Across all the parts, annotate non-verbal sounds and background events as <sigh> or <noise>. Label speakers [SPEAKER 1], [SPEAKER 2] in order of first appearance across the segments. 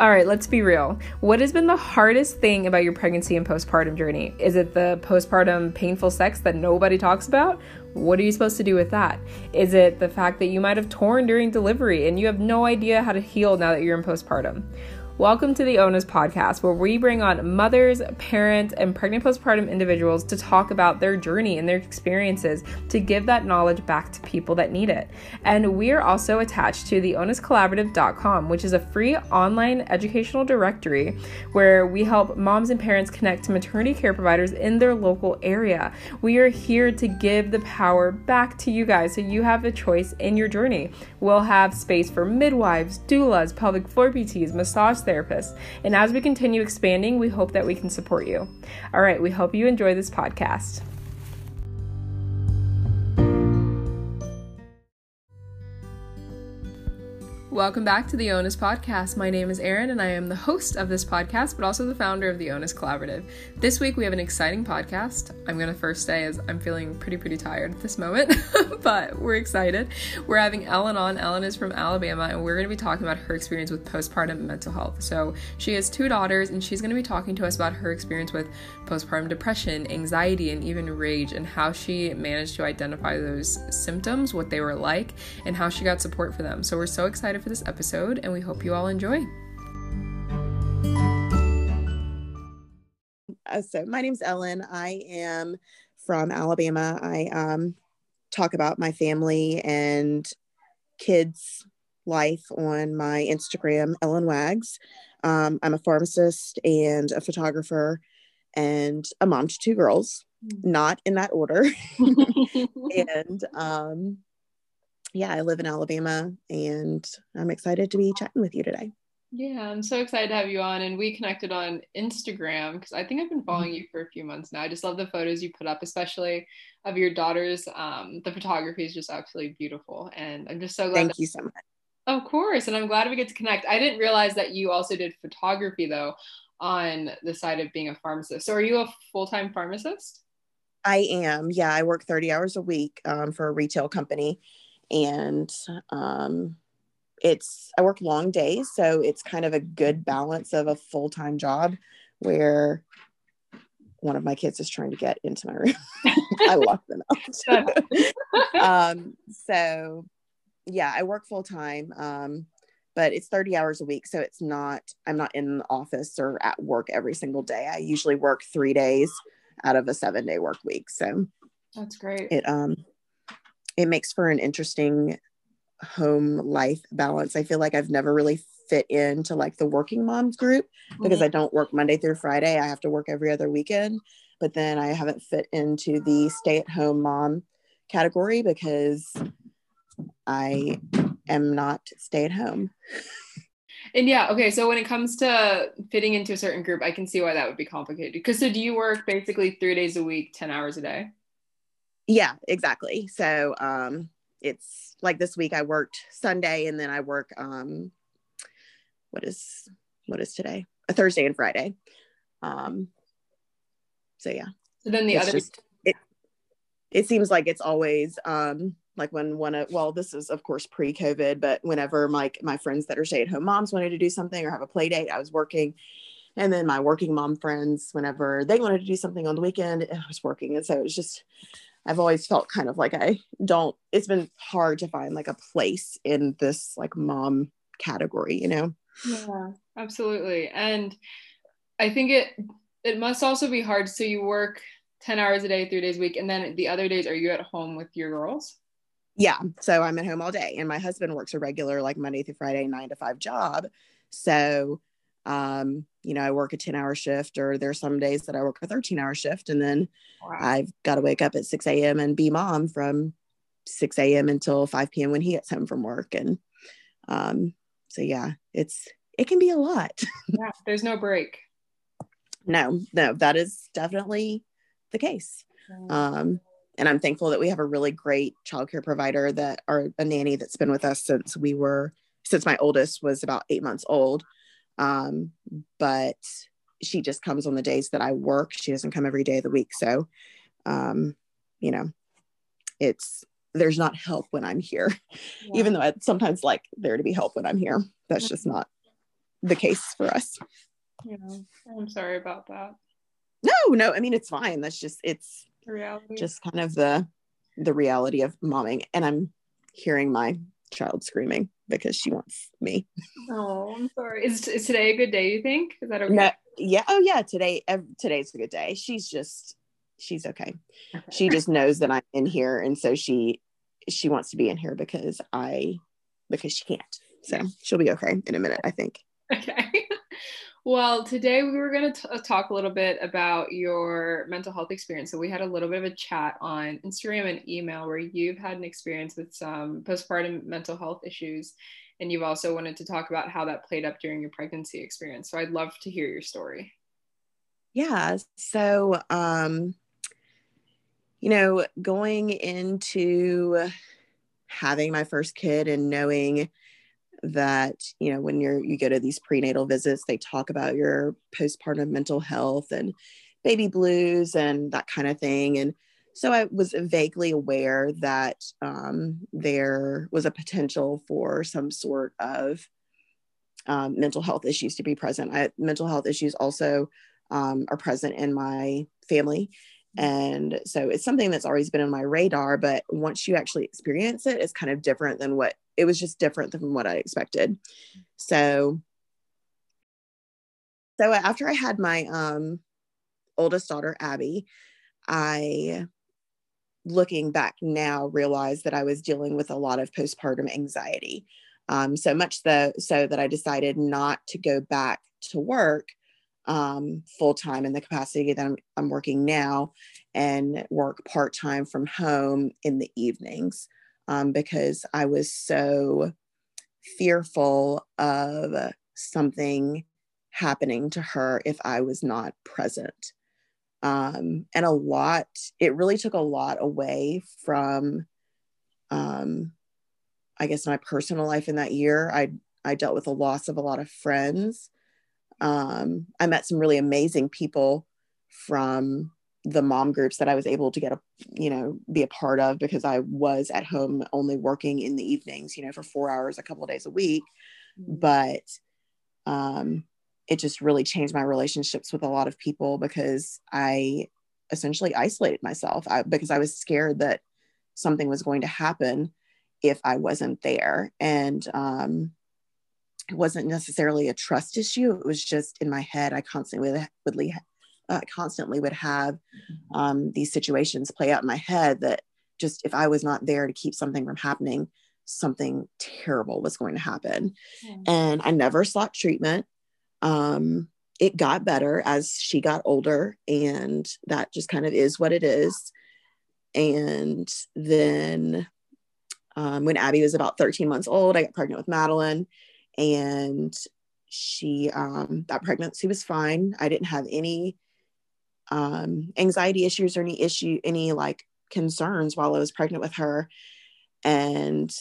[SPEAKER 1] All right, let's be real. What has been the hardest thing about your pregnancy and postpartum journey? Is it the postpartum painful sex that nobody talks about? What are you supposed to do with that? Is it the fact that you might have torn during delivery and you have no idea how to heal now that you're in postpartum? Welcome to the Onus podcast, where we bring on mothers, parents, and pregnant postpartum individuals to talk about their journey and their experiences to give that knowledge back to people that need it. And we are also attached to the onuscollaborative.com, which is a free online educational directory where we help moms and parents connect to maternity care providers in their local area. We are here to give the power back to you guys so you have a choice in your journey. We'll have space for midwives, doulas, pelvic floor PTs, massage therapists. And as we continue expanding, we hope that we can support you. All right, we hope you enjoy this podcast. Welcome back to the Onus Podcast. My name is Erin, and I am the host of this podcast, but also the founder of the Onus Collaborative. This week we have an exciting podcast. I'm going to first say as I'm feeling pretty, pretty tired at this moment, <laughs> but we're excited. We're having Ellen on. Ellen is from Alabama, and we're going to be talking about her experience with postpartum mental health. So she has two daughters, and she's going to be talking to us about her experience with postpartum depression, anxiety, and even rage, and how she managed to identify those symptoms, what they were like, and how she got support for them. So we're so excited for this episode, and we hope you all enjoy.
[SPEAKER 2] Uh, so, my name's Ellen. I am from Alabama. I um, talk about my family and kids' life on my Instagram, Ellen Wags. Um, I'm a pharmacist and a photographer and a mom to two girls, hmm. not in that order. <laughs> <laughs> and um, yeah, I live in Alabama and I'm excited to be chatting with you today.
[SPEAKER 1] Yeah, I'm so excited to have you on. And we connected on Instagram because I think I've been following you for a few months now. I just love the photos you put up, especially of your daughters. Um, the photography is just absolutely beautiful. And I'm just so glad.
[SPEAKER 2] Thank
[SPEAKER 1] that-
[SPEAKER 2] you so much.
[SPEAKER 1] Of course. And I'm glad we get to connect. I didn't realize that you also did photography, though, on the side of being a pharmacist. So are you a full time pharmacist?
[SPEAKER 2] I am. Yeah, I work 30 hours a week um, for a retail company and um, it's I work long days, so it's kind of a good balance of a full time job where one of my kids is trying to get into my room. <laughs> I lock them out. <laughs> um, so yeah, I work full time, um, but it's 30 hours a week. So it's not, I'm not in the office or at work every single day. I usually work three days out of a seven day work week. So
[SPEAKER 1] that's great.
[SPEAKER 2] It, um, it makes for an interesting home life balance. I feel like I've never really fit into like the working moms group because mm-hmm. I don't work Monday through Friday. I have to work every other weekend. But then I haven't fit into the stay at home mom category because I am not stay at home.
[SPEAKER 1] And yeah, okay. So when it comes to fitting into a certain group, I can see why that would be complicated. Because so do you work basically three days a week, 10 hours a day?
[SPEAKER 2] Yeah, exactly. So um, it's like this week I worked Sunday and then I work um, what is what is today? A Thursday and Friday. Um, so yeah.
[SPEAKER 1] So then the it's other just,
[SPEAKER 2] it it seems like it's always um like when one of well this is of course pre-covid but whenever my my friends that are stay-at-home moms wanted to do something or have a play date i was working and then my working mom friends whenever they wanted to do something on the weekend i was working and so it was just I've always felt kind of like I don't, it's been hard to find like a place in this like mom category, you know?
[SPEAKER 1] Yeah, absolutely. And I think it, it must also be hard. So you work 10 hours a day, three days a week. And then the other days, are you at home with your girls?
[SPEAKER 2] Yeah. So I'm at home all day. And my husband works a regular, like Monday through Friday, nine to five job. So um, you know, I work a 10 hour shift, or there's some days that I work a 13 hour shift. And then wow. I've got to wake up at 6 a.m. and be mom from 6 a.m. until 5 p.m. when he gets home from work. And um, so, yeah, it's, it can be a lot. <laughs>
[SPEAKER 1] yeah, there's no break.
[SPEAKER 2] No, no, that is definitely the case. Um, and I'm thankful that we have a really great childcare provider that are a nanny that's been with us since we were since my oldest was about eight months old. Um, but she just comes on the days that I work. She doesn't come every day of the week. So, um, you know, it's there's not help when I'm here, yeah. <laughs> even though I sometimes like there to be help when I'm here. That's just not the case for us.
[SPEAKER 1] Yeah, I'm sorry about that.
[SPEAKER 2] No, no, I mean it's fine. That's just it's
[SPEAKER 1] reality.
[SPEAKER 2] Just kind of the the reality of momming. And I'm hearing my child screaming because she wants me.
[SPEAKER 1] Oh, I'm sorry. Is, is today a good day? You think? Is that okay?
[SPEAKER 2] No, yeah. Oh, yeah. Today, ev- today's a good day. She's just, she's okay. okay. She just knows that I'm in here, and so she, she wants to be in here because I, because she can't. So she'll be okay in a minute, I think. <laughs>
[SPEAKER 1] Okay. Well, today we were going to talk a little bit about your mental health experience. So, we had a little bit of a chat on Instagram and email where you've had an experience with some postpartum mental health issues. And you've also wanted to talk about how that played up during your pregnancy experience. So, I'd love to hear your story.
[SPEAKER 2] Yeah. So, um, you know, going into having my first kid and knowing that you know when you're you go to these prenatal visits they talk about your postpartum mental health and baby blues and that kind of thing. And so i was vaguely aware that um, there was a potential for some sort of um, mental health issues to be present. I, mental health issues also um, are present in my family and so it's something that's always been on my radar but once you actually experience it it's kind of different than what it was just different than what i expected. So so after i had my um oldest daughter abby i looking back now realized that i was dealing with a lot of postpartum anxiety. Um, so much so so that i decided not to go back to work um, full time in the capacity that I'm, I'm working now and work part time from home in the evenings um, because I was so fearful of something happening to her if I was not present. Um, and a lot, it really took a lot away from, um, I guess, my personal life in that year. I I dealt with the loss of a lot of friends um, I met some really amazing people from the mom groups that I was able to get a, you know, be a part of because I was at home only working in the evenings, you know, for four hours a couple of days a week. Mm-hmm. But um, it just really changed my relationships with a lot of people because I essentially isolated myself I, because I was scared that something was going to happen if I wasn't there. And um, it wasn't necessarily a trust issue. It was just in my head. I constantly would, would uh, constantly would have mm-hmm. um, these situations play out in my head that just if I was not there to keep something from happening, something terrible was going to happen. Mm. And I never sought treatment. Um, it got better as she got older, and that just kind of is what it is. And then um, when Abby was about 13 months old, I got pregnant with Madeline and she um, that pregnancy was fine. I didn't have any um, anxiety issues or any issue any like concerns while i was pregnant with her. And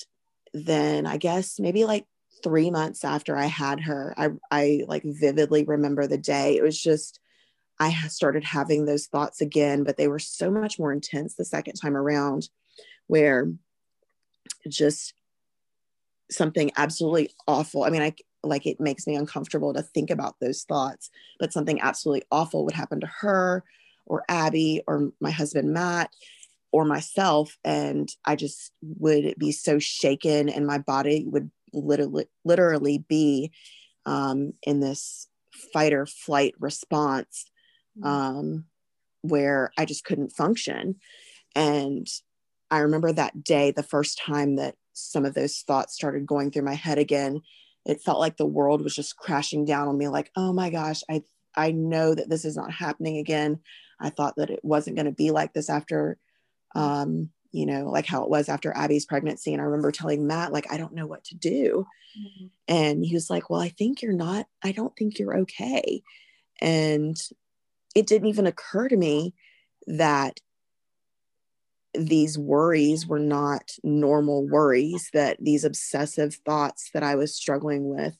[SPEAKER 2] then i guess maybe like three months after i had her i i like vividly remember the day. It was just i started having those thoughts again but they were so much more intense the second time around where just something absolutely awful. I mean, I like it makes me uncomfortable to think about those thoughts, but something absolutely awful would happen to her or Abby or my husband Matt or myself and I just would be so shaken and my body would literally literally be um, in this fight or flight response mm-hmm. um, where I just couldn't function. And I remember that day, the first time that some of those thoughts started going through my head again. It felt like the world was just crashing down on me like oh my gosh i i know that this is not happening again. I thought that it wasn't going to be like this after um you know like how it was after abby's pregnancy. And i remember telling matt like i don't know what to do. Mm-hmm. and he was like well i think you're not i don't think you're okay. And it didn't even occur to me that these worries were not normal worries, that these obsessive thoughts that I was struggling with,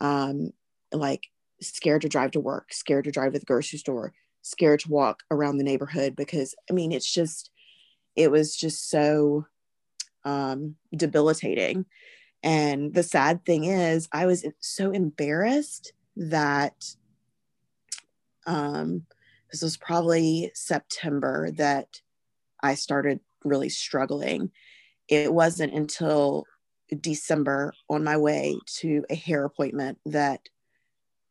[SPEAKER 2] um, like scared to drive to work, scared to drive to the grocery store, scared to walk around the neighborhood, because I mean, it's just, it was just so um, debilitating. And the sad thing is, I was so embarrassed that um, this was probably September that I started really struggling. It wasn't until December on my way to a hair appointment that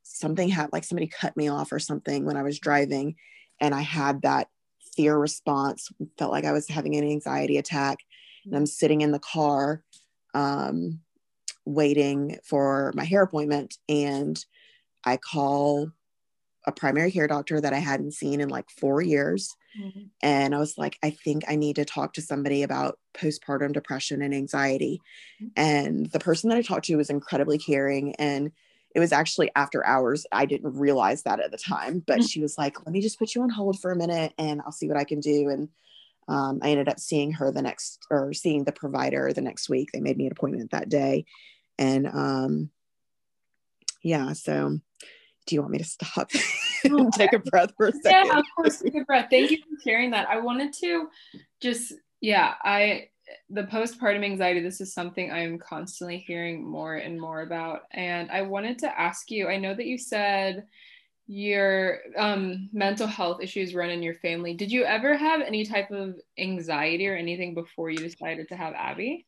[SPEAKER 2] something had like somebody cut me off or something when I was driving and I had that fear response felt like I was having an anxiety attack and I'm sitting in the car um, waiting for my hair appointment and I call a primary care doctor that I hadn't seen in like four years. Mm-hmm. And I was like, I think I need to talk to somebody about postpartum depression and anxiety. Mm-hmm. And the person that I talked to was incredibly caring. And it was actually after hours. I didn't realize that at the time, but mm-hmm. she was like, let me just put you on hold for a minute and I'll see what I can do. And um, I ended up seeing her the next or seeing the provider the next week. They made me an appointment that day. And um, yeah, so do you want me to stop <laughs> and take a breath for a second?
[SPEAKER 1] Yeah, of course, take a breath. Thank you for sharing that. I wanted to just, yeah, I, the postpartum anxiety, this is something I'm constantly hearing more and more about. And I wanted to ask you, I know that you said your um, mental health issues run in your family. Did you ever have any type of anxiety or anything before you decided to have Abby?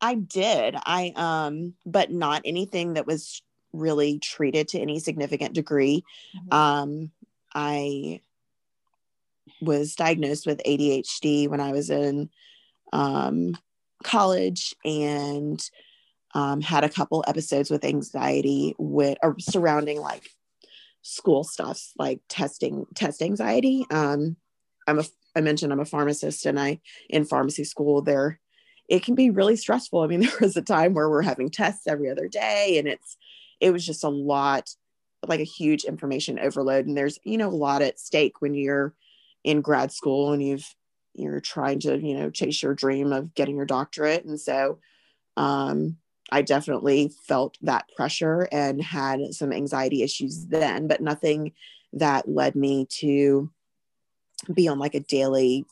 [SPEAKER 2] I did. I um but not anything that was really treated to any significant degree. Mm-hmm. Um, I was diagnosed with ADHD when I was in um, college and um, had a couple episodes with anxiety with or surrounding like school stuff like testing test anxiety. Um, I'm a I mentioned I'm a pharmacist and I in pharmacy school there it can be really stressful. I mean, <laughs> there was a time where we're having tests every other day and it's it was just a lot like a huge information overload. And there's you know a lot at stake when you're in grad school and you've you're trying to you know chase your dream of getting your doctorate. And so um, i definitely felt that pressure and had some anxiety issues then but nothing that led me to be on like a daily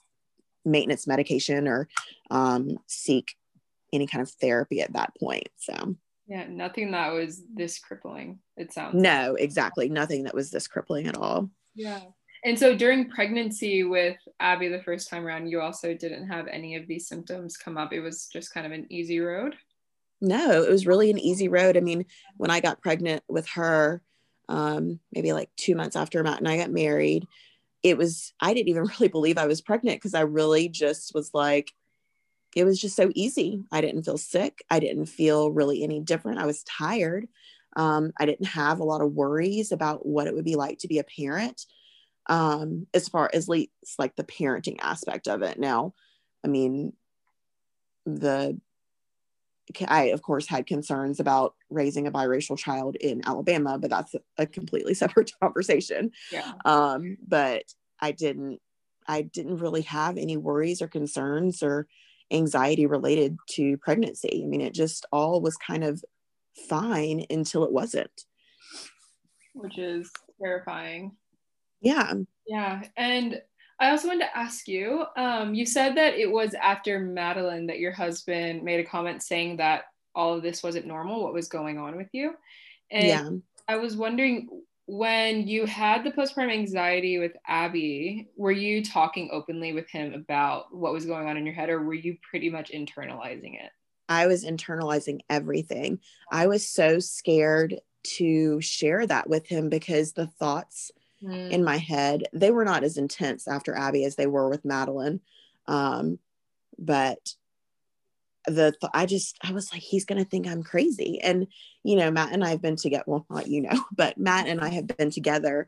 [SPEAKER 2] maintenance medication or um, seek any kind of therapy at that point. So
[SPEAKER 1] yeah, nothing that was this crippling. It sounds.
[SPEAKER 2] No, exactly. Nothing that was this crippling at all.
[SPEAKER 1] Yeah. And so during pregnancy with Abby the first time around, you also didn't have any of these symptoms come up. It was just kind of an easy road.
[SPEAKER 2] No, it was really an easy road. I mean, when I got pregnant with her, um, maybe like two months after Matt and I got married, it was, I didn't even <laughs> really believe I was pregnant because I really just was like, it was just so easy. I didn't feel sick. I didn't feel really any different. I was tired. Um, I didn't have a lot of worries about what it would be like to be a parent um, as far as least like the parenting aspect of it. Now, I mean, the I of course had concerns about raising a biracial child in Alabama, but that's a completely <laughs> separate conversation. Yeah. Um, but I didn't I didn't really have any worries or concerns or anxiety related to pregnancy. I mean, it just all was kind of fine until it wasn't.
[SPEAKER 1] Which is terrifying.
[SPEAKER 2] Yeah.
[SPEAKER 1] Yeah. And I also wanted to ask you um, you said that it was after Madeline that your husband made a comment saying that all of this wasn't normal, what was going on with you. And yeah. I was wondering when you had the postpartum anxiety with Abby, were you talking openly with him about what was going on in your head, or were you pretty much internalizing it?
[SPEAKER 2] I was internalizing everything. I was so scared to share that with him because the thoughts mm. in my head, they were not as intense after Abby as they were with Madeline. Um, but the th- I just I was like he's gonna think I'm crazy. And you know Matt and I have been together well not you know <laughs> but Matt and I have been together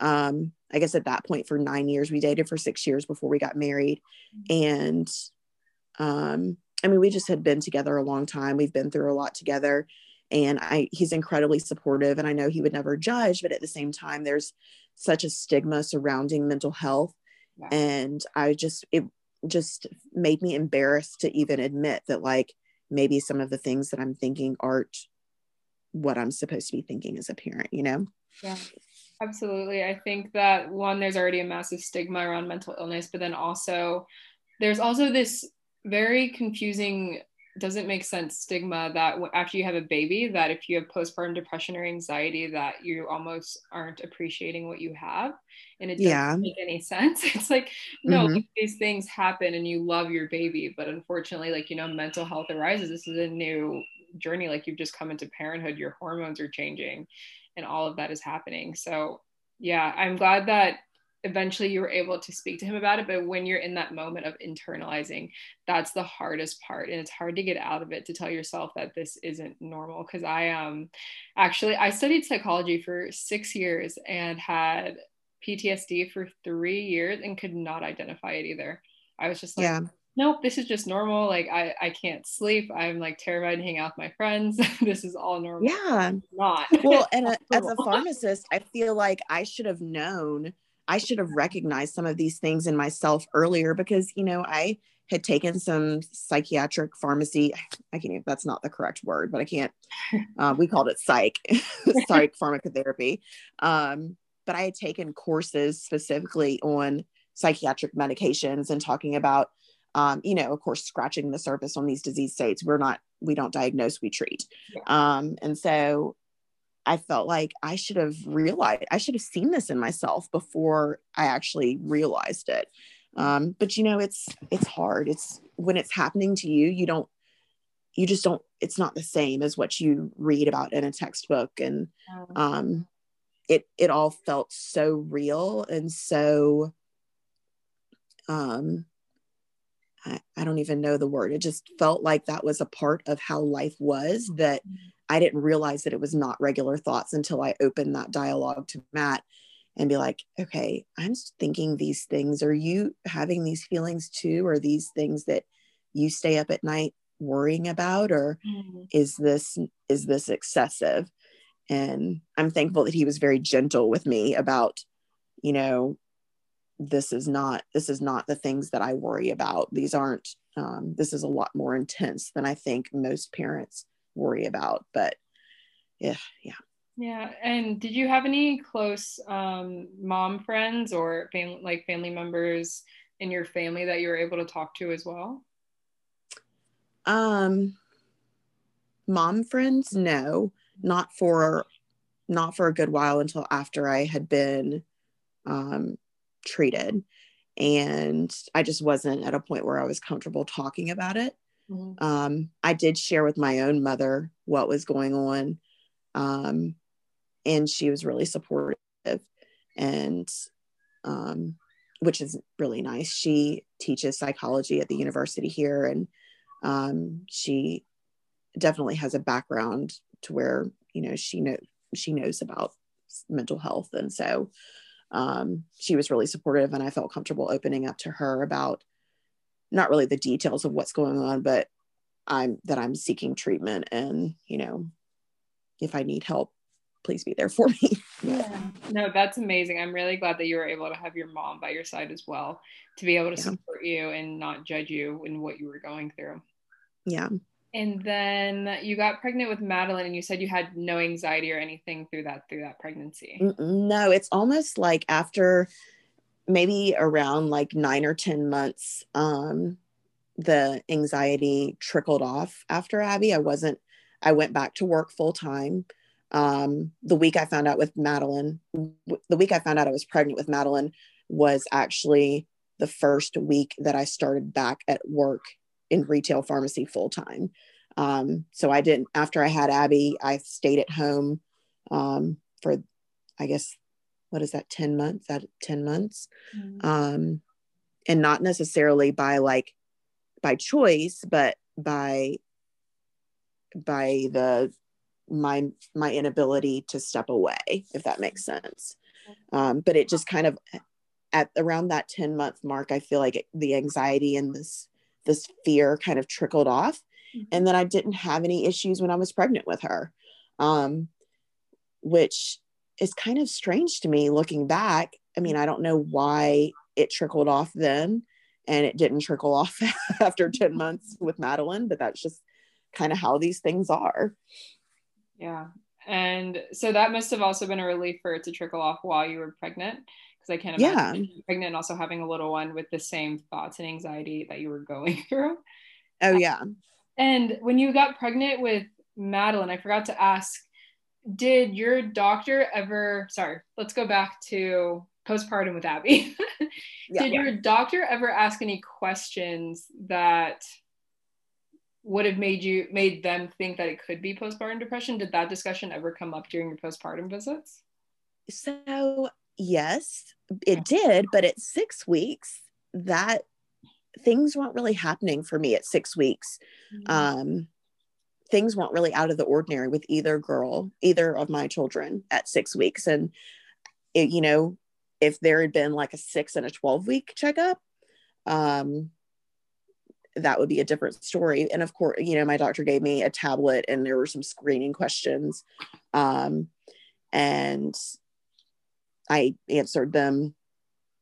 [SPEAKER 2] um I guess at that point for nine years. We dated for six years before we got married. And um I mean we just had been together a long time. We've been through a lot together. And I he's incredibly supportive and I know he would never judge but at the same time there's such a stigma surrounding mental health. Yeah. and I just it just made me embarrassed to even admit that like maybe some of the things that I'm thinking aren't what I'm supposed to be thinking as a parent, you know?
[SPEAKER 1] Yeah, absolutely. I think that one, there's already a massive stigma around mental illness, but then also there's also this very confusing doesn't make sense stigma that after you have a baby that if you have postpartum depression or anxiety that you almost aren't appreciating what you have and it doesn't yeah. make any sense <laughs> it's like no mm-hmm. these things happen and you love your baby but unfortunately like you know mental health arises this is a new journey like you've just come into parenthood your hormones are changing and all of that is happening so yeah i'm glad that eventually you were able to speak to him about it but when you're in that moment of internalizing that's the hardest part and it's hard to get out of it to tell yourself that this isn't normal because i um actually i studied psychology for six years and had ptsd for three years and could not identify it either. I was just like yeah. Nope this is just normal like i i can't sleep i'm like terrified to hang out with my friends <laughs> this is all normal.
[SPEAKER 2] Yeah.
[SPEAKER 1] Not.
[SPEAKER 2] Well <laughs> and a, as a pharmacist i feel like i should have known I should have recognized some of these things in myself earlier because, you know, I had taken some psychiatric pharmacy. <sighs> I can't, that's not the correct word, but I can't, <laughs> uh, we called it psych, <laughs> psych <laughs> pharmacotherapy. Um, but I had taken courses specifically on psychiatric medications and talking about, um, you know, of course, scratching the surface on these disease states. We're not, we don't diagnose, we treat. Um, and so I felt like I should have realized, I should have seen this in myself before I actually realized it. Um, but you know, it's it's hard. It's when it's happening to you, you don't, you just don't. It's not the same as what you read about in a textbook, and um, it it all felt so real and so. Um, I, I don't even know the word. It just felt like that was a part of how life was that. Mm-hmm I didn't realize that it was not regular thoughts until I opened that dialogue to Matt and be like, okay, I'm thinking these things. Are you having these feelings too? Or these things that you stay up at night worrying about? Or mm-hmm. is this is this excessive? And I'm thankful that he was very gentle with me about, you know, this is not this is not the things that I worry about. These aren't um, this is a lot more intense than I think most parents worry about. But yeah, yeah.
[SPEAKER 1] Yeah. And did you have any close um, mom friends or fam- like family members in your family that you were able to talk to as well?
[SPEAKER 2] Um, mom friends, no, not for not for a good while until after I had been um, treated, and I just wasn't at a point where I was comfortable talking about it. Mm-hmm. Um, I did share with my own mother what was going on, um, and she was really supportive, and um, which is really nice. She teaches psychology at the university here, and um, she definitely has a background to where you know she know she knows about mental health, and so um, she was really supportive, and I felt comfortable opening up to her about not really the details of what's going on, but I'm that I'm seeking treatment and, you know, if I need help, please be there for <laughs> me.
[SPEAKER 1] yeah. No, that's amazing. I'm really glad that you were able to have your mom by your side as well to be able to yeah. support you and not judge you in what you were going through.
[SPEAKER 2] Yeah.
[SPEAKER 1] And then you got pregnant with Madeline and you said you had no anxiety or anything through that through that pregnancy.
[SPEAKER 2] No, it's almost like after maybe around like nine or 10 months, um, the anxiety trickled off after Abby. I wasn't, I went back to work full time. Um, the week I found out with Madeline, the week I found out I was pregnant with Madeline was actually the first week that I started back at work in retail pharmacy full time. Um, so I didn't, after I had Abby, I stayed at home um, for, I guess, what is that 10 months that 10 months mm-hmm. um and not necessarily by like by choice but by by the my my inability to step away if that makes sense um but it just kind of at around that 10 month mark i feel like it, the anxiety and this this fear kind of trickled off mm-hmm. and then i didn't have any issues when i was pregnant with her um which is kind of strange to me looking back. I mm. mean, I don't know why it trickled off then and it didn't trickle <laughs> off after 10 <laughs> months with Madeline, but that's just kind of how these things are.
[SPEAKER 1] Yeah. And so that must have also been a relief for it to trickle off while you were pregnant. Because I can't imagine yeah. pregnant and also having a little one with the same thoughts and anxiety that you were going <laughs> through.
[SPEAKER 2] Oh, yeah.
[SPEAKER 1] And when you got pregnant with Madeline, I forgot to ask, did your doctor ever, sorry, let's go back to postpartum with Abby. <laughs> yeah, did yeah. your doctor ever ask any questions that would have made you made them think that it could be postpartum depression? Did that discussion ever come up during your postpartum visits?
[SPEAKER 2] So yes, it did, but at six weeks, that things weren't really happening for me at six weeks. Mm-hmm. Um, things weren't really out of the ordinary with either girl, either of my children at six weeks. And, it, you know, if there had been like a six and a 12 week checkup, um, that would be a different story. And of course, you know, my doctor gave me a tablet and there were some screening questions. Um, and I answered them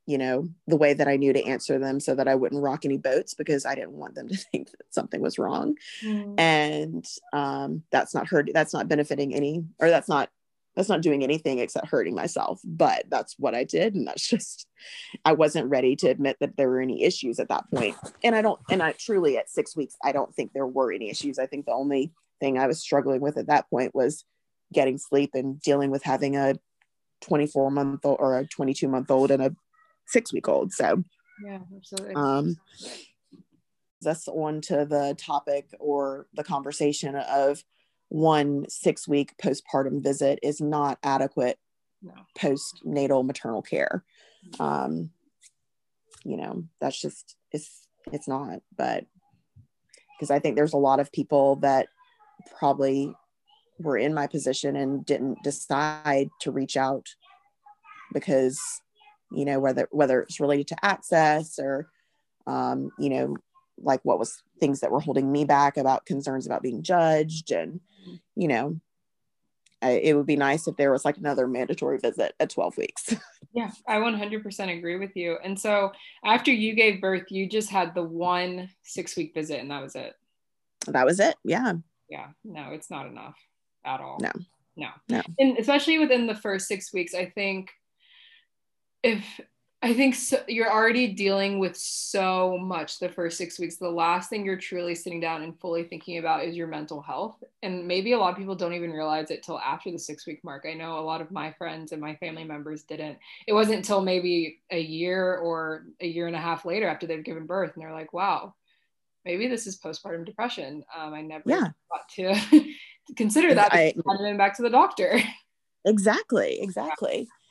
[SPEAKER 2] you know, the way that I knew to answer them so that I wouldn't rock any boats because I didn't want them <laughs> to think that something was wrong. Mm. And um, that's not hurt, that's not benefiting any, or that's not, that's not doing anything except hurting myself. But that's what I did. And that's <laughs> just, I wasn't ready to admit that there were any issues at that point. And I don't, and I truly at six weeks, I don't think there were any issues. I think the only thing I was struggling with at that point was getting sleep and dealing with having a 24 month old or a 22 month old and a six week old. So,
[SPEAKER 1] yeah, absolutely.
[SPEAKER 2] Um, that's on to the topic or the conversation of one six week postpartum visit is not adequate no. postnatal maternal care. Um, you know, that's just it's it's not, but because I think there's a lot of people that probably were in my position and didn't decide to reach out because you know whether whether it's related to access or um, you know like what was things that were holding me back about concerns about being judged and you know it would be nice if there was like another mandatory visit at 12 weeks. <laughs>
[SPEAKER 1] Yeah i 100% agree with you. And so after you gave birth you just had the one six week visit and that was it?
[SPEAKER 2] That was it yeah.
[SPEAKER 1] Yeah no it's not enough at all.
[SPEAKER 2] No.
[SPEAKER 1] No.
[SPEAKER 2] No.
[SPEAKER 1] And especially within the first six weeks i think if I think so, you're already dealing with so much the first six weeks. The last thing you're truly sitting down and fully thinking about is your mental health. And maybe a lot of people don't even realize it till after the six week mark. I know a lot of my friends and my family members didn't. It wasn't until maybe a year or a year and a half later after they've given birth and they're like, wow, maybe this is postpartum depression. Um, I never
[SPEAKER 2] yeah.
[SPEAKER 1] thought to, <laughs> consider that. I, I been back to the doctor. <laughs>
[SPEAKER 2] Exactly. Exactly. Yeah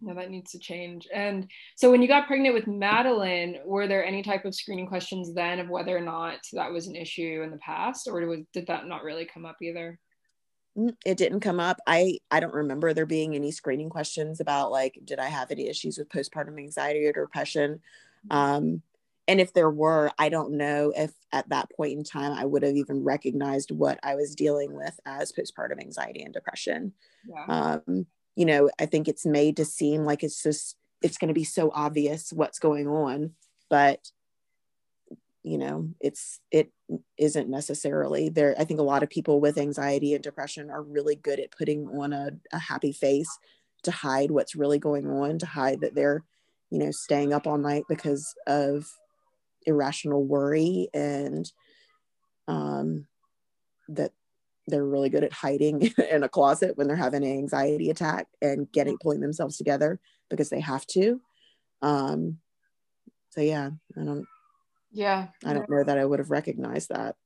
[SPEAKER 1] no, that needs to change. And so when you got pregnant with Madeline, were there any type of screening questions then of whether or not that was an issue in the past, or was, did that not really come up either?
[SPEAKER 2] Mm, it didn't come up. I I don't remember there being any screening questions about like did I have any issues with postpartum anxiety or depression. Mm-hmm. Um, and if there were, I don't know if at that point in time I would have even recognized what I was dealing with as postpartum anxiety and depression. Yeah. Um, you know i think it's made to seem like it's just it's going to be so obvious what's going on but you know it's it isn't necessarily there. I think a lot of people with anxiety and depression are really good at putting on a, a happy face to hide what's really going on to hide that they're you know staying up all night because of irrational worry and um that they're really good at hiding <laughs> in a closet when they're having an anxiety attack and getting pulling themselves together because they have to um so yeah i don't
[SPEAKER 1] yeah
[SPEAKER 2] i don't know that i would have recognized that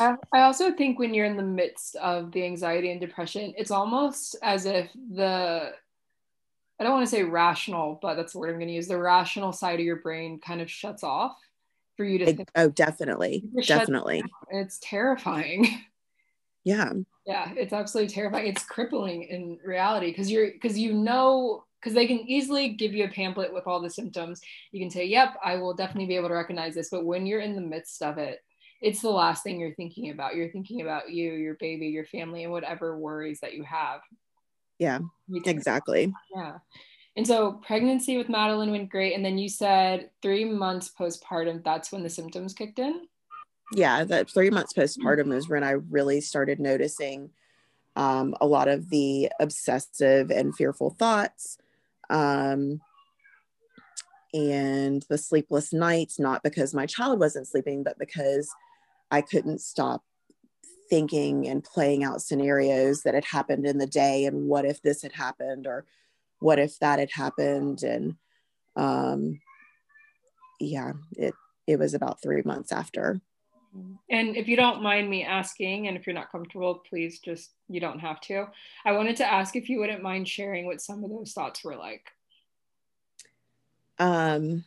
[SPEAKER 1] I also think when you're in the midst of the anxiety and depression, it's almost as if the, I don't want to say rational, but that's the word I'm going to use. The rational side of your brain kind of shuts off for you to.
[SPEAKER 2] It, oh, definitely, definitely.
[SPEAKER 1] It's terrifying. <laughs>
[SPEAKER 2] yeah.
[SPEAKER 1] Yeah it's absolutely terrifying. It's crippling in reality because you're because you know because they can easily give you a pamphlet with all the symptoms. You can say yep i will definitely be able to recognize this. But when you're in the midst of it it's the last thing you're thinking about. You're thinking about you your baby your family and whatever worries that you have.
[SPEAKER 2] Yeah exactly.
[SPEAKER 1] Yeah. And so pregnancy with madeline went great and then you said three months postpartum that's when the symptoms kicked in
[SPEAKER 2] yeah, that three months postpartum is when I really started noticing um, a lot of the obsessive and fearful thoughts um, and the sleepless nights, not because my child wasn't sleeping, but because I couldn't stop thinking and playing out scenarios that had happened in the day and what if this had happened or what if that had happened. And um yeah it it was about three months after
[SPEAKER 1] and if you don't mind me asking and if you're not comfortable please just you don't have to i wanted to ask if you wouldn't mind sharing what some of those thoughts were like
[SPEAKER 2] um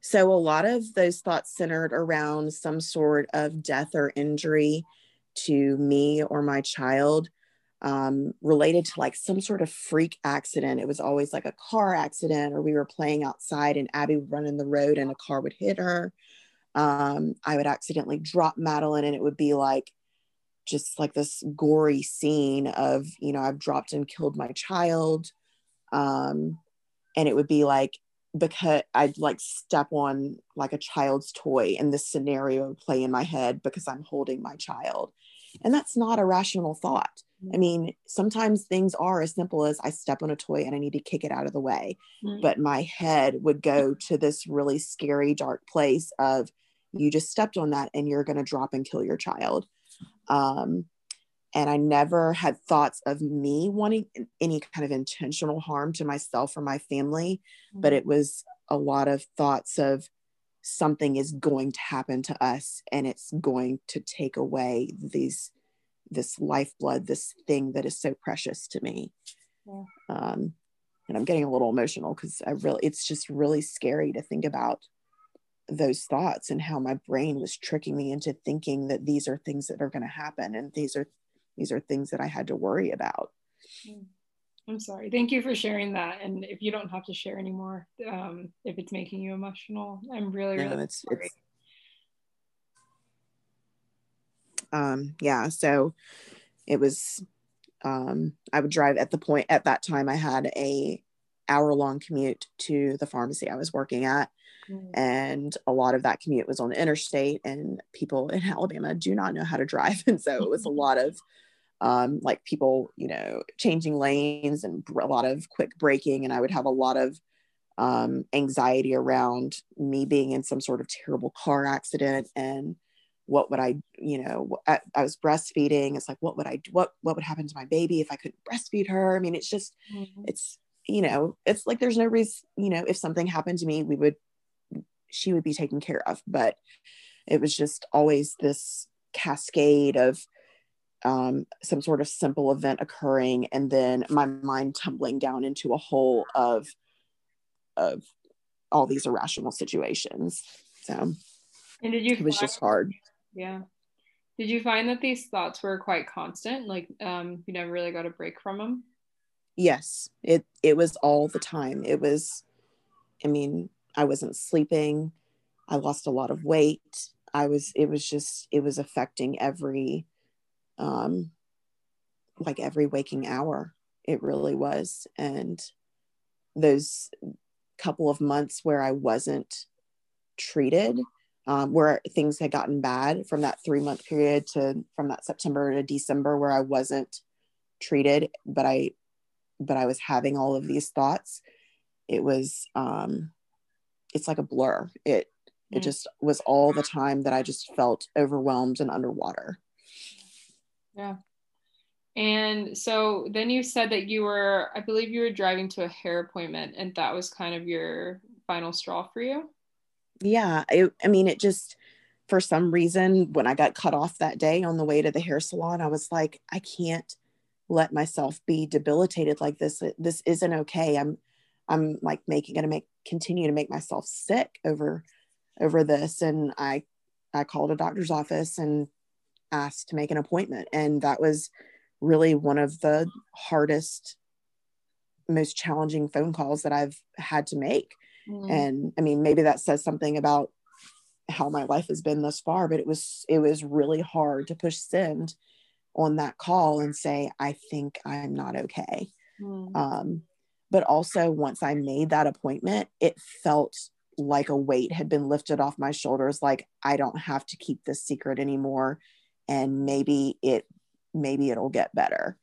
[SPEAKER 2] so a lot of those thoughts centered around some sort of death or injury to me or my child um, related to like some sort of freak accident. It was always like a car accident, or we were playing outside and Abby would run in the road and a car would hit her. Um, I would accidentally drop Madeline and it would be like just like this gory scene of, you know, I've dropped and killed my child. Um, and it would be like, because I'd like step on like a child's toy and this scenario would play in my head because I'm holding my child. And that's not a rational thought. I mean, sometimes things are as simple as I step on a toy and I need to kick it out of the way. Mm-hmm. But my head would go to this really scary, dark place of you just stepped on that and you're going to drop and kill your child. Um, and I never had thoughts of me wanting any kind of intentional harm to myself or my family, mm-hmm. but it was a lot of thoughts of something is going to happen to us and it's going to take away these this lifeblood, this thing that is so precious to me. Yeah. Um, and I'm getting a little emotional because I really, it's just really scary to think about those thoughts and how my brain was tricking me into thinking that these are things that are going to happen and these are these are things that I had to worry about.
[SPEAKER 1] Hmm. I'm sorry. Thank you for sharing that. And if you don't have to share anymore, um, if it's making you emotional, I'm really, really no, it's, sorry. It's,
[SPEAKER 2] um, yeah, so it was, um, I would drive at the point at that time I had a hour long commute to the pharmacy I was working at. Mm. And a lot of that commute was on the interstate, and people in Alabama do not know how to drive. <laughs> And so it was a lot of um, like people, you know, changing lanes and a lot of quick braking. And I would have a lot of um, anxiety around me being in some sort of terrible car accident and what would I, you know, I, I, was breastfeeding. It's like, what would I do? What, what would happen to my baby if I couldn't breastfeed her? I mean, it's just, mm-hmm. it's, you know, it's like, there's no reason, you know, if something happened to me, we would, she would be taken care of. But it was just always this cascade of um, some sort of simple event occurring and then my mind tumbling down into a hole of, of all these irrational situations. So
[SPEAKER 1] and did you
[SPEAKER 2] it was just hard
[SPEAKER 1] yeah. Did you find that these thoughts were quite constant? Like um, you never really got a break from them?
[SPEAKER 2] Yes. It it was all the time. It was I mean, I wasn't sleeping. I lost a lot of weight. I was it was just it was affecting every um like every waking hour. It really was. And those couple of months where I wasn't treated um, where things had gotten bad from that three month period to from that September to December where I wasn't treated, but I but I was having all of these thoughts. It was um it's like a blur. It it mm. just was all the time that I just felt overwhelmed and underwater.
[SPEAKER 1] Yeah. And so then you said that you were, I believe you were driving to a hair appointment and that was kind of your final straw for you
[SPEAKER 2] yeah it, i mean it just for some reason when i got cut off that day on the way to the hair salon i was like i can't let myself be debilitated like this this isn't okay. I'm i'm like making gonna make continue to make myself sick over over this. And i i called a doctor's office and asked to make an appointment. And that was really one of the hardest most challenging phone calls that i've had to make. Mm. and i mean maybe that says something about how my life has been thus far but it was it was really hard to push send on that call and say i think i'm not okay mm. um, but also once i made that appointment it felt like a weight had been lifted off my shoulders like i don't have to keep this secret anymore and maybe it maybe it'll get better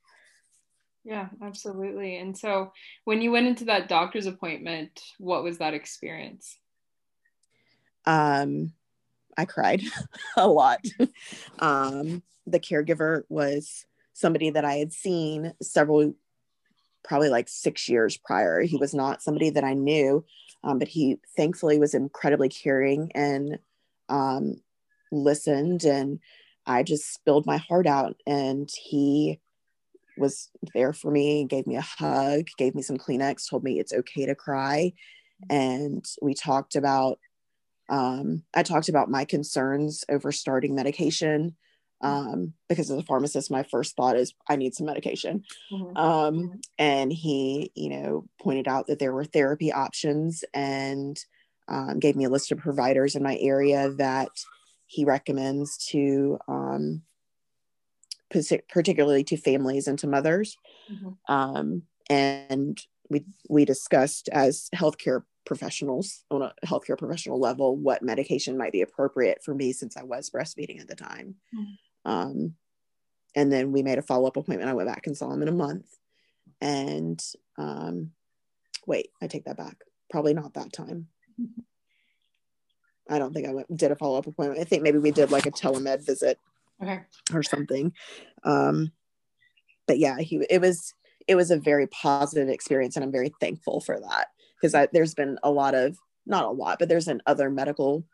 [SPEAKER 1] yeah, absolutely. And so when you went into that doctor's appointment, what was that experience?
[SPEAKER 2] Um, I cried <laughs> a lot. <laughs> um, the caregiver was somebody that I had seen several, probably like six years prior. He was not somebody that I knew, um, but he thankfully was incredibly caring and um, listened. And I just spilled my heart out. And he was there for me, gave me a hug, gave me some Kleenex, told me it's okay to cry. And we talked about, um, I talked about my concerns over starting medication um, because as a pharmacist, my first thought is I need some medication. Mm-hmm. Um, and he, you know, pointed out that there were therapy options and um, gave me a list of providers in my area that he recommends to um, particularly to families and to mothers. Mm-hmm. Um, and we we discussed as healthcare professionals on a healthcare professional level what medication might be appropriate for me since I was breastfeeding at the time. Mm-hmm. Um, and then we made a follow up appointment. I went back and saw him in a month. And um, wait, I take that back. Probably not that time. I don't think I went did a follow up appointment. I think maybe we did like a telemed visit okay. or something. Um, but yeah, he it was it was a very positive experience, and I'm very thankful for that because there's been a lot of not a lot, but there's been other medical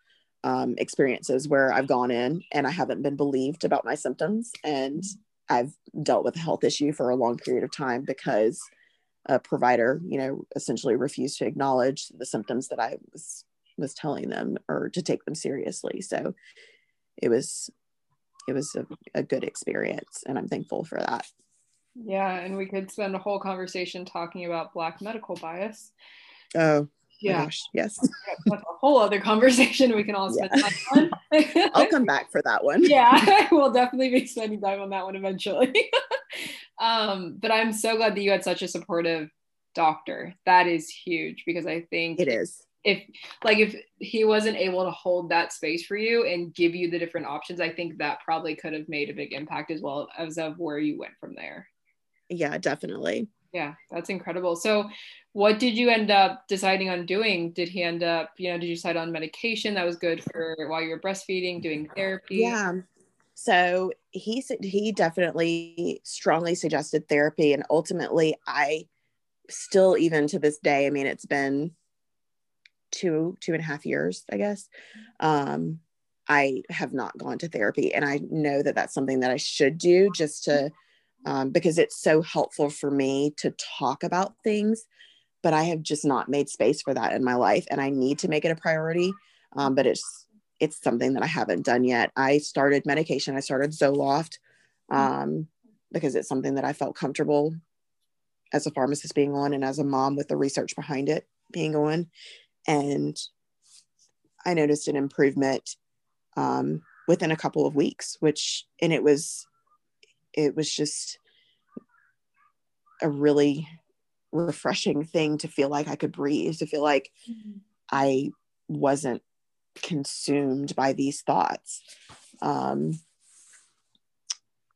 [SPEAKER 2] um, experiences where I've gone in and I haven't been believed about my symptoms, and I've dealt with a health issue for a long period of time because a provider, you know, essentially refused to acknowledge the symptoms that I was was telling them or to take them seriously. So it was it was a, a good experience and i'm thankful for that
[SPEAKER 1] yeah and we could spend a whole conversation talking about black medical bias
[SPEAKER 2] oh yeah. Gosh, yes.
[SPEAKER 1] That's a whole other conversation we can all spend yeah. time
[SPEAKER 2] on. <laughs> I'll come back for that one. <laughs>
[SPEAKER 1] Yeah <laughs> we'll definitely be spending time on that one eventually. Um but i'm so glad that you had such a supportive doctor. That is huge because i think
[SPEAKER 2] it is.
[SPEAKER 1] if like if he wasn't able to hold that space for you and give you the different options i think that probably could have made a big impact as well as of where you went from there.
[SPEAKER 2] Yeah definitely.
[SPEAKER 1] Yeah that's incredible. So what did you end up deciding on doing? Did he end up you know did you decide on medication that was good for while you were breastfeeding doing therapy?
[SPEAKER 2] Yeah. So he said he definitely strongly suggested therapy and ultimately i still even to this day i mean it's been two two and a half years i guess. Um i have not gone to therapy and i know that that's something that i should do just to um, because it's so helpful for me to talk about things but i have just not made space for that in my life and i need to make it a priority um, but it's it's something that i haven't done yet. I started medication i started zoloft um, because it's something that i felt comfortable as a pharmacist being on and as a mom with the research behind it being on and I noticed an improvement um, within a couple of weeks, which and it was it was just a really refreshing thing to feel like I could breathe, to feel like mm-hmm. I wasn't consumed by these thoughts. Um,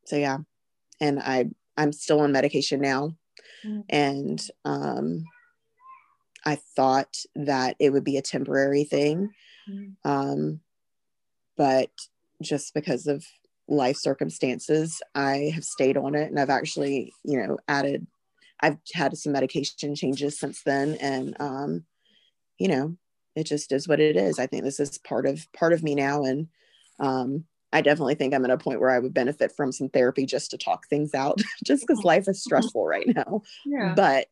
[SPEAKER 2] so yeah, and I I'm still on medication now, mm-hmm. and um, I thought that it would be a temporary thing. Mm-hmm. Um, but just because of life circumstances, I have stayed on it and I've actually, you know, added, I've had some medication changes since then. And, um, you know, it just is what it is. I think this is part of, part of me now. And, um, I definitely think I'm at a point where I would benefit from some therapy just to talk things out, <laughs> just because life is stressful right now. Yeah. But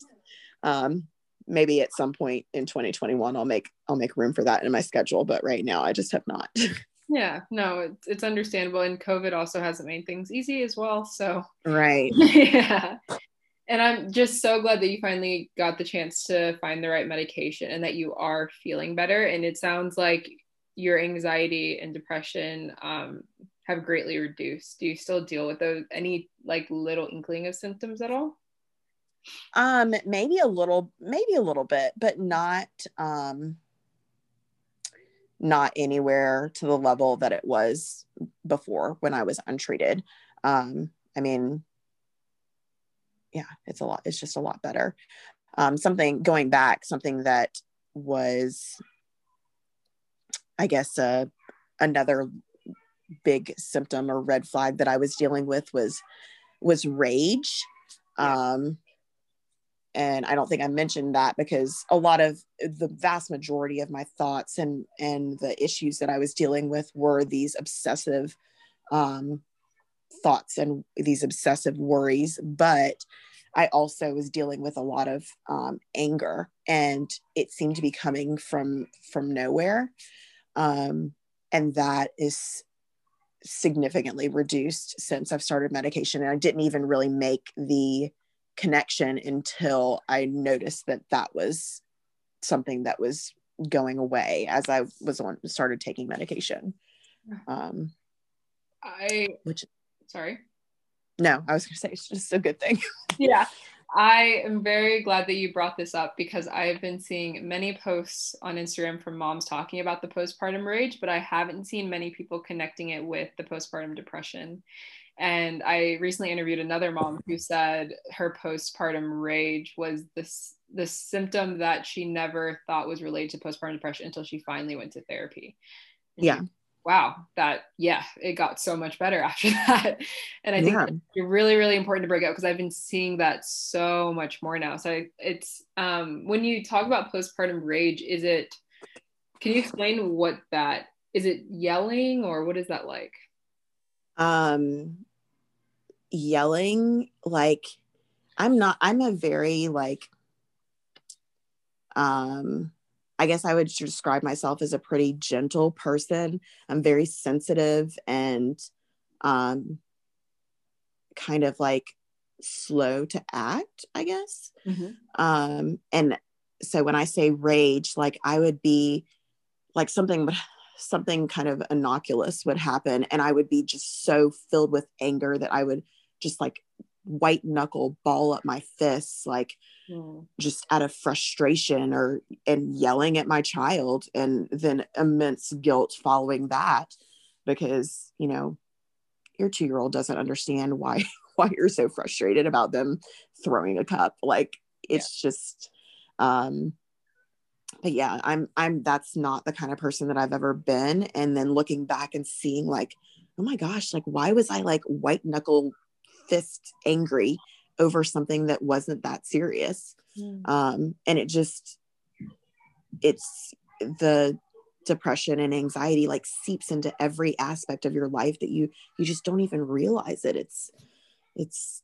[SPEAKER 2] um, maybe at some point in 2021 I'll make I'll make room for that in my schedule but right now I just have not. <laughs>
[SPEAKER 1] yeah, no, it's, it's understandable and COVID also hasn't made things easy as well, so
[SPEAKER 2] Right. <laughs>
[SPEAKER 1] yeah. And I'm just so glad that you finally got the chance to find the right medication and that you are feeling better and it sounds like your anxiety and depression um, have greatly reduced. Do you still deal with those any like little inkling of symptoms at all?
[SPEAKER 2] Um, maybe a little, maybe a little bit, but not um not anywhere to the level that it was before when I was untreated. Um, I mean, yeah, it's a lot, it's just a lot better. Um, something going back, something that was, I guess, a, another big symptom or red flag that I was dealing with was was rage. Um, and I don't think I mentioned that because a lot of the vast majority of my thoughts and and the issues that I was dealing with were these obsessive um, thoughts and these obsessive worries. But I also was dealing with a lot of um, anger, and it seemed to be coming from from nowhere, um, and that is significantly reduced since I've started medication. And I didn't even really make the connection until I noticed that that was something that was going away as I was on started taking medication. Um,
[SPEAKER 1] I
[SPEAKER 2] which
[SPEAKER 1] sorry.
[SPEAKER 2] No, I was gonna say it's just a good thing. <laughs>
[SPEAKER 1] yeah. I am very glad that you brought this up because I've been seeing many posts on Instagram from moms talking about the postpartum rage, but I haven't seen many people connecting it with the postpartum depression. And I recently interviewed another mom who said her postpartum rage was this the symptom that she never thought was related to postpartum depression until she finally went to therapy.
[SPEAKER 2] And yeah.
[SPEAKER 1] Wow, that yeah, it got so much better <laughs> after that. And I think it's really, really important to break out because I've been seeing that so much more now. So it's um when you talk about postpartum rage, is it can you explain what that is it yelling or what is that like?
[SPEAKER 2] Um yelling like i'm not i'm a very like um i guess i would describe myself as a pretty gentle person i'm very sensitive and um kind of like slow to act i guess mm-hmm. um and so when i say rage like i would be like something something kind of innocuous would happen and i would be just so filled with anger that i would just like white knuckle ball up my fists like mm. just out of frustration or and yelling at my child and then immense guilt following that because you know your two year old doesn't understand why <laughs> why you're so frustrated about them throwing a cup like it's yeah. just um but yeah i'm i'm that's not the kind of person that i've ever been and then looking back and seeing like oh my gosh like why was i like white knuckle fist angry over something that wasn't that serious mm. um, and it just it's the depression and anxiety like seeps into every aspect of your life that you you just don't even realize it it's it's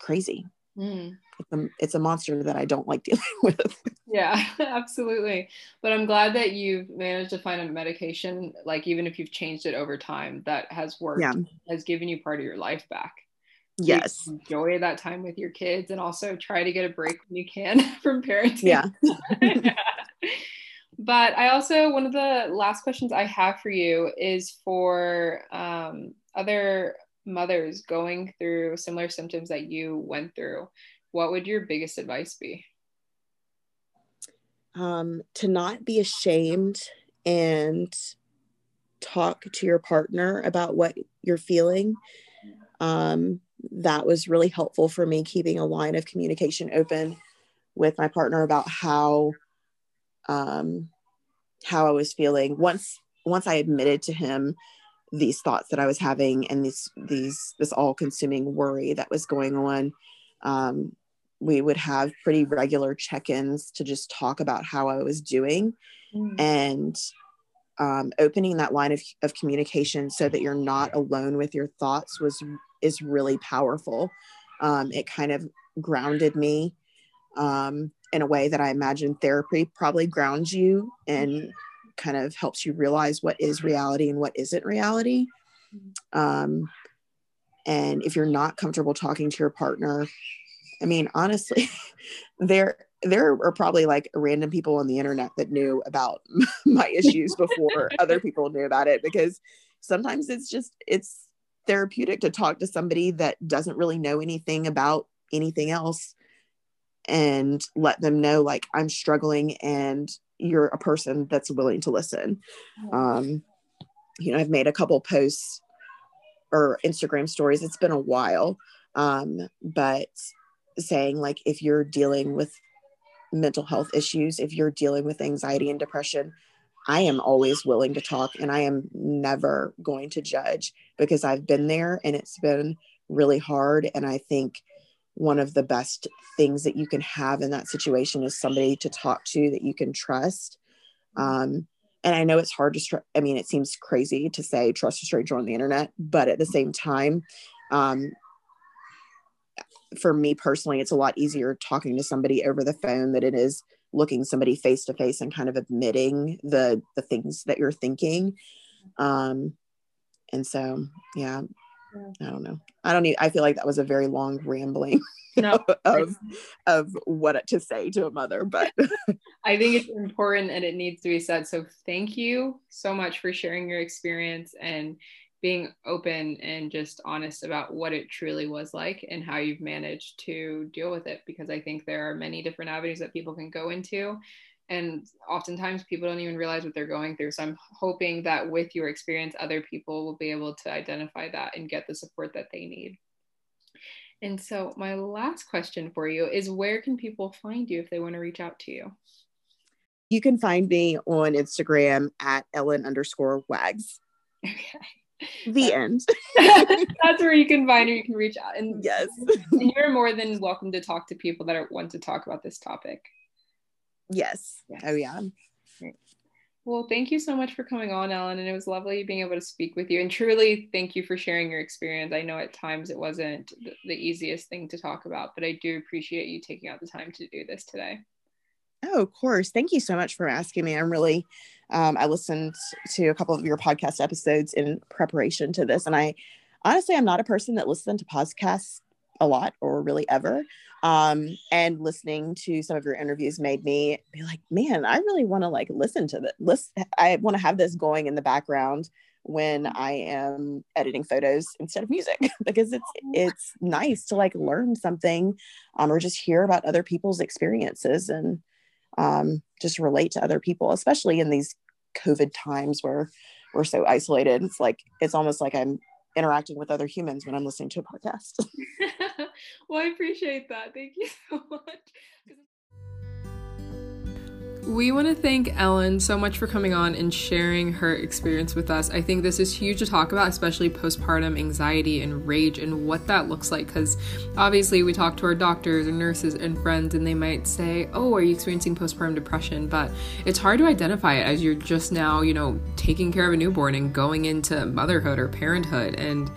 [SPEAKER 2] crazy mm. it's, a, it's a monster that i don't like <laughs> dealing with
[SPEAKER 1] yeah <laughs> absolutely but i'm glad that you've managed to find a medication like even if you've changed it over time that has worked yeah. has given you part of your life back
[SPEAKER 2] yes.
[SPEAKER 1] enjoy that time with your kids and also try to get a break when you can <laughs> from parenting?
[SPEAKER 2] Yeah. <laughs>
[SPEAKER 1] But i also one of the last questions i have for you is for um, other mothers going through similar symptoms that you went through. What would your biggest advice be?
[SPEAKER 2] Um, to not be ashamed and talk to your partner about what you're feeling. Um, that was really helpful for me keeping a line of communication open with my partner about how um, how I was feeling once once I admitted to him these thoughts that I was having and these these this all consuming worry that was going on um, we would have pretty regular check-ins to just talk about how I was doing mm. and um, opening that line of, of communication so that you're not alone with your thoughts was is really powerful. Um, it kind of grounded me um, in a way that I imagine therapy probably grounds you and kind of helps you realize what is reality and what isn't reality. Um, and if you're not comfortable talking to your partner, I mean, honestly, <laughs> there there are probably like random people on the internet that knew about <laughs> my issues before <laughs> other people knew about it because sometimes it's just it's therapeutic to talk to somebody that doesn't really know anything about anything else and let them know like i'm struggling and you're a person that's willing to listen. Um you know i've made a couple posts or instagram stories. It's been a while um but saying like if you're dealing with mental health issues if you're dealing with anxiety and depression I am always willing to talk and I am never going to judge because I've been there and it's been really hard. And I think one of the best things that you can have in that situation is somebody to talk to that you can trust. Um, and I know it's hard to, str- I mean, it seems crazy to say trust a stranger on the internet, but at the same time, um, for me personally, it's a lot easier talking to somebody over the phone than it is looking somebody face to face and kind of admitting the the things that you're thinking. Um, and so, yeah, I don't know. I don't need. I feel like that was a very long rambling <laughs> no. of of what to say to a mother, but <laughs>
[SPEAKER 1] I think it's important and it needs to be said. So thank you so much for sharing your experience and being open and just honest about what it truly was like and how you've managed to deal with it because I think there are many different avenues that people can go into. And oftentimes people don't even realize what they're going through. So i'm hoping that with your experience other people will be able to identify that and get the support that they need. And so my last question for you is where can people find you if they want to reach out to you?
[SPEAKER 2] You can find me on instagram at ellen underscore wags. <laughs> Okay the end <laughs>
[SPEAKER 1] that's where you can find her you can reach out and
[SPEAKER 2] yes
[SPEAKER 1] and you're more than welcome to talk to people that are, want to talk about this topic
[SPEAKER 2] Yes. yes. Oh, yeah.
[SPEAKER 1] Well, thank you so much for coming on, Ellen. And it was lovely being able to speak with you. And truly, thank you for sharing your experience. I know at times it wasn't the easiest thing to talk about, but I do appreciate you taking out the time to do this today.
[SPEAKER 2] Oh, of course. Thank you so much for asking me. I'm really, um, I listened to a couple of your podcast episodes in preparation to this. And I honestly, I'm not a person that listens to podcasts a lot or really ever. Um, and listening to some of your interviews made me be like, man, I really want to like listen to this. Listen, I want to have this going in the background when I am editing photos instead of music <laughs> because it's it's nice to like learn something um, or just hear about other people's experiences and um, just relate to other people, especially in these COVID times where we're so isolated. It's like it's almost like I'm interacting with other humans when I'm listening to a podcast. <laughs>
[SPEAKER 1] well, I appreciate that. Thank you so much. We want to thank Ellen so much for coming on and sharing her experience with us. I think this is huge to talk about, especially postpartum anxiety and rage and what that looks like. Because obviously, we talk to our doctors and nurses and friends, and they might say, Oh, are you experiencing postpartum depression? But it's hard to identify it as you're just now, you know, taking care of a newborn and going into motherhood or parenthood. And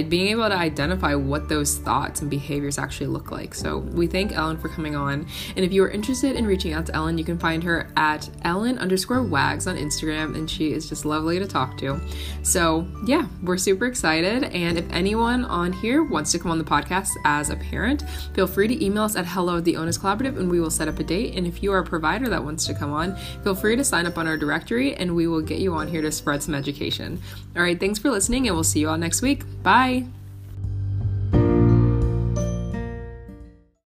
[SPEAKER 1] being able to identify what those thoughts and behaviors actually look like. So we thank Ellen for coming on. And if you are interested in reaching out to Ellen, you can find her at Ellen underscore wags on Instagram, and she is just lovely to talk to. So yeah, we're super excited. And if anyone on here wants to come on the podcast as a parent, feel free to email us at hello at the Onus Collaborative and we will set up a date. And if you are a provider that wants to come on, feel free to sign up on our directory and we will get you on here to spread some education. All right, thanks for listening, and we'll see you all next week. Bye. Bye.